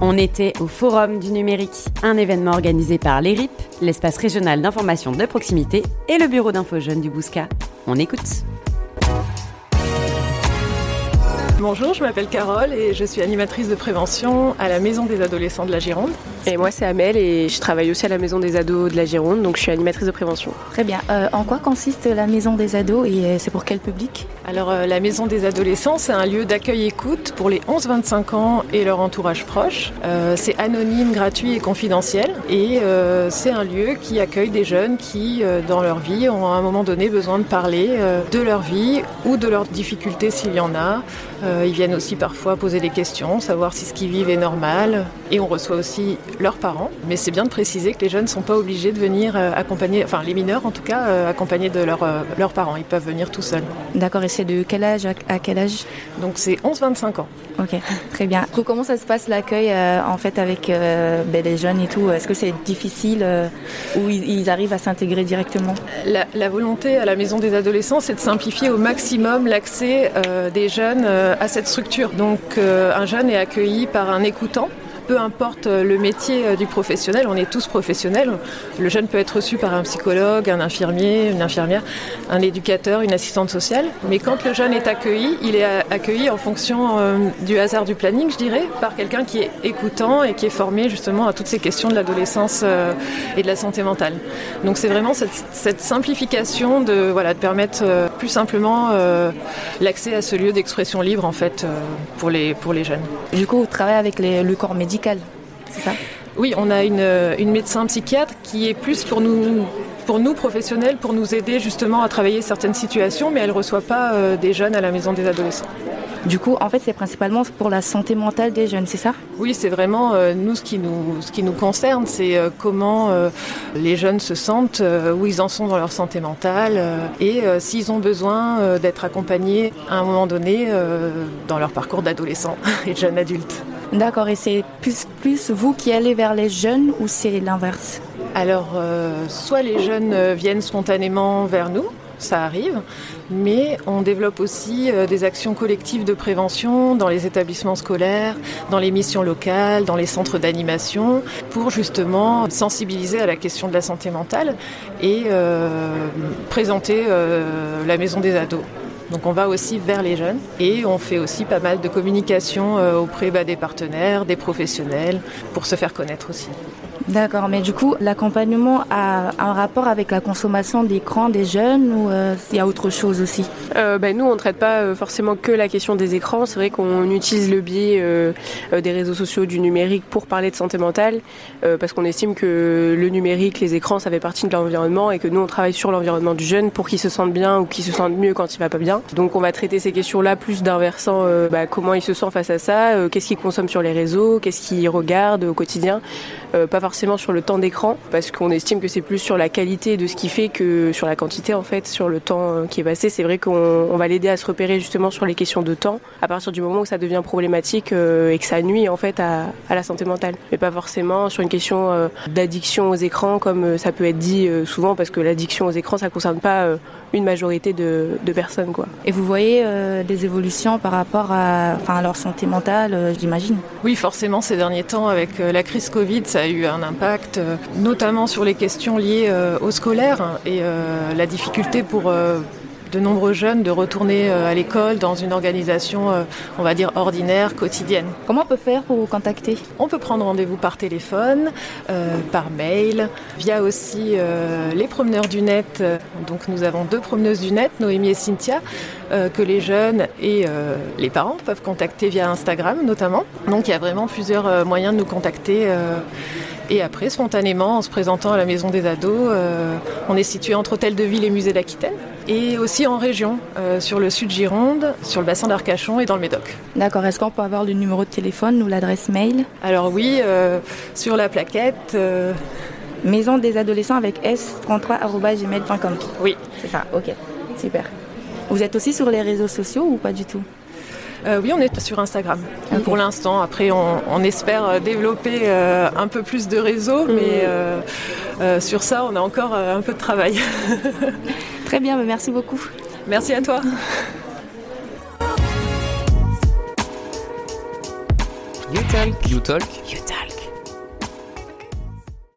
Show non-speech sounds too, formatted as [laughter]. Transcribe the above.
On était au Forum du numérique, un événement organisé par l'ERIP, l'espace régional d'information de proximité, et le bureau d'info jeunes du Bousca. On écoute. Bonjour, je m'appelle Carole et je suis animatrice de prévention à la Maison des adolescents de la Gironde. Et moi c'est Amel et je travaille aussi à la Maison des ados de la Gironde, donc je suis animatrice de prévention. Très bien. Euh, en quoi consiste la Maison des ados et euh, c'est pour quel public? Alors euh, la Maison des adolescents, c'est un lieu d'accueil écoute pour les 11-25 ans et leur entourage proche. c'est anonyme, gratuit et confidentiel et c'est un lieu qui accueille des jeunes qui, dans leur vie, ont à un moment donné besoin de parler de leur vie ou de leurs difficultés s'il y en a. ils viennent aussi parfois poser des questions, savoir si ce qu'ils vivent est normal. Et on reçoit aussi leurs parents. Mais c'est bien de préciser que les jeunes ne sont pas obligés de venir euh, accompagner, enfin les mineurs en tout cas, euh, accompagnés de euh, leurs parents. Ils peuvent venir tout seuls. D'accord, et c'est de quel âge à quel âge? Donc c'est 11-25 ans. Ok, très bien. Comment ça se passe l'accueil en fait avec ben, les jeunes et tout? Est-ce que c'est difficile ou ils, arrivent à s'intégrer directement? La, la, volonté à la maison des adolescents, c'est de simplifier au maximum l'accès des jeunes à cette structure. Donc un jeune est accueilli par un écoutant peu importe euh, le métier euh, du professionnel, on est tous professionnels. Le jeune peut être reçu par un psychologue, un infirmier, une infirmière, un éducateur, une assistante sociale. Mais quand le jeune est accueilli, il est accueilli en fonction euh, du hasard du planning, je dirais, par quelqu'un qui est écoutant et qui est formé justement à toutes ces questions de l'adolescence et de la santé mentale. Donc c'est vraiment cette, simplification de, voilà, de permettre plus simplement l'accès à ce lieu d'expression libre en fait pour, les, pour les jeunes. Du coup, vous travaillez avec le corps médical c'est ça? Oui, on a une, médecin psychiatre qui est plus pour nous, pour nous professionnels, pour nous aider justement à travailler certaines situations, mais elle ne reçoit pas euh, des jeunes à la maison des adolescents. Du coup, en fait, c'est principalement pour la santé mentale des jeunes, c'est ça? Oui, c'est vraiment euh, nous ce qui nous ce qui nous concerne, c'est euh, comment les jeunes se sentent, où ils en sont dans leur santé mentale et s'ils ont besoin d'être accompagnés à un moment donné dans leur parcours d'adolescent [laughs] et de jeune adulte. D'accord, et c'est plus, plus vous qui allez vers les jeunes ou c'est l'inverse? Alors, euh, soit les jeunes euh, viennent spontanément vers nous, ça arrive, mais on développe aussi euh, des actions collectives de prévention dans les établissements scolaires, dans les missions locales, dans les centres d'animation, pour justement sensibiliser à la question de la santé mentale et présenter la maison des ados. Donc on va aussi vers les jeunes et on fait aussi pas mal de communication euh, auprès bah, des partenaires, des professionnels, pour se faire connaître aussi. D'accord, mais du coup, l'accompagnement a un rapport avec la consommation d'écran des jeunes ou euh, il y a autre chose aussi? Euh, ben, Nous, on ne traite pas euh, forcément que la question des écrans. C'est vrai qu'on utilise le biais des réseaux sociaux, du numérique pour parler de santé mentale, parce qu'on estime que le numérique, les écrans, ça fait partie de l'environnement et que nous, on travaille sur l'environnement du jeune pour qu'il se sente bien ou qu'il se sente mieux quand il va pas bien. Donc, on va traiter ces questions-là plus d'un versant, bah, comment il se sent face à ça, qu'est-ce qu'il consomme sur les réseaux, qu'est-ce qu'il regarde au quotidien, pas forcément sur le temps d'écran parce qu'on estime que c'est plus sur la qualité de ce qu'il fait que sur la quantité en fait, sur le temps euh, qui est passé. C'est vrai qu'on va l'aider à se repérer justement sur les questions de temps à partir du moment où ça devient problématique euh, et que ça nuit en fait à, la santé mentale. Mais pas forcément sur une question euh, d'addiction aux écrans comme ça peut être dit souvent parce que l'addiction aux écrans ça concerne pas une majorité de, personnes. Quoi. Et vous voyez des évolutions par rapport à, enfin, à leur santé mentale, j'imagine? Oui, forcément, ces derniers temps, avec la crise Covid, ça a eu un impact, euh, notamment sur les questions liées euh, au scolaire et euh, la difficulté pour de nombreux jeunes de retourner à l'école dans une organisation, on va dire, ordinaire, quotidienne. Comment on peut faire pour vous contacter? On peut prendre rendez-vous par téléphone, par mail, via aussi les promeneurs du net. Donc nous avons deux promeneuses du net, Noémie et Cynthia, que les jeunes et les parents peuvent contacter via Instagram notamment. Donc il y a vraiment plusieurs moyens de nous contacter. Et après, spontanément, en se présentant à la Maison des Ados, euh, on est situé entre Hôtel de Ville et Musée d'Aquitaine. Et aussi en région, euh, sur le sud Gironde, sur le bassin d'Arcachon et dans le Médoc. D'accord. Est-ce qu'on peut avoir le numéro de téléphone ou l'adresse mail? Alors oui, euh, sur la plaquette. Maison des adolescents avec s33.gmail.com. Oui. C'est ça, ok. Super. Vous êtes aussi sur les réseaux sociaux ou pas du tout? Euh, oui, on est sur Instagram pour l'instant. Après, on, espère euh, développer euh, un peu plus de réseaux, mm. mais sur ça, on a encore un peu de travail. [laughs] Très bien, merci beaucoup. Merci à toi. You Talk. You Talk. You Talk.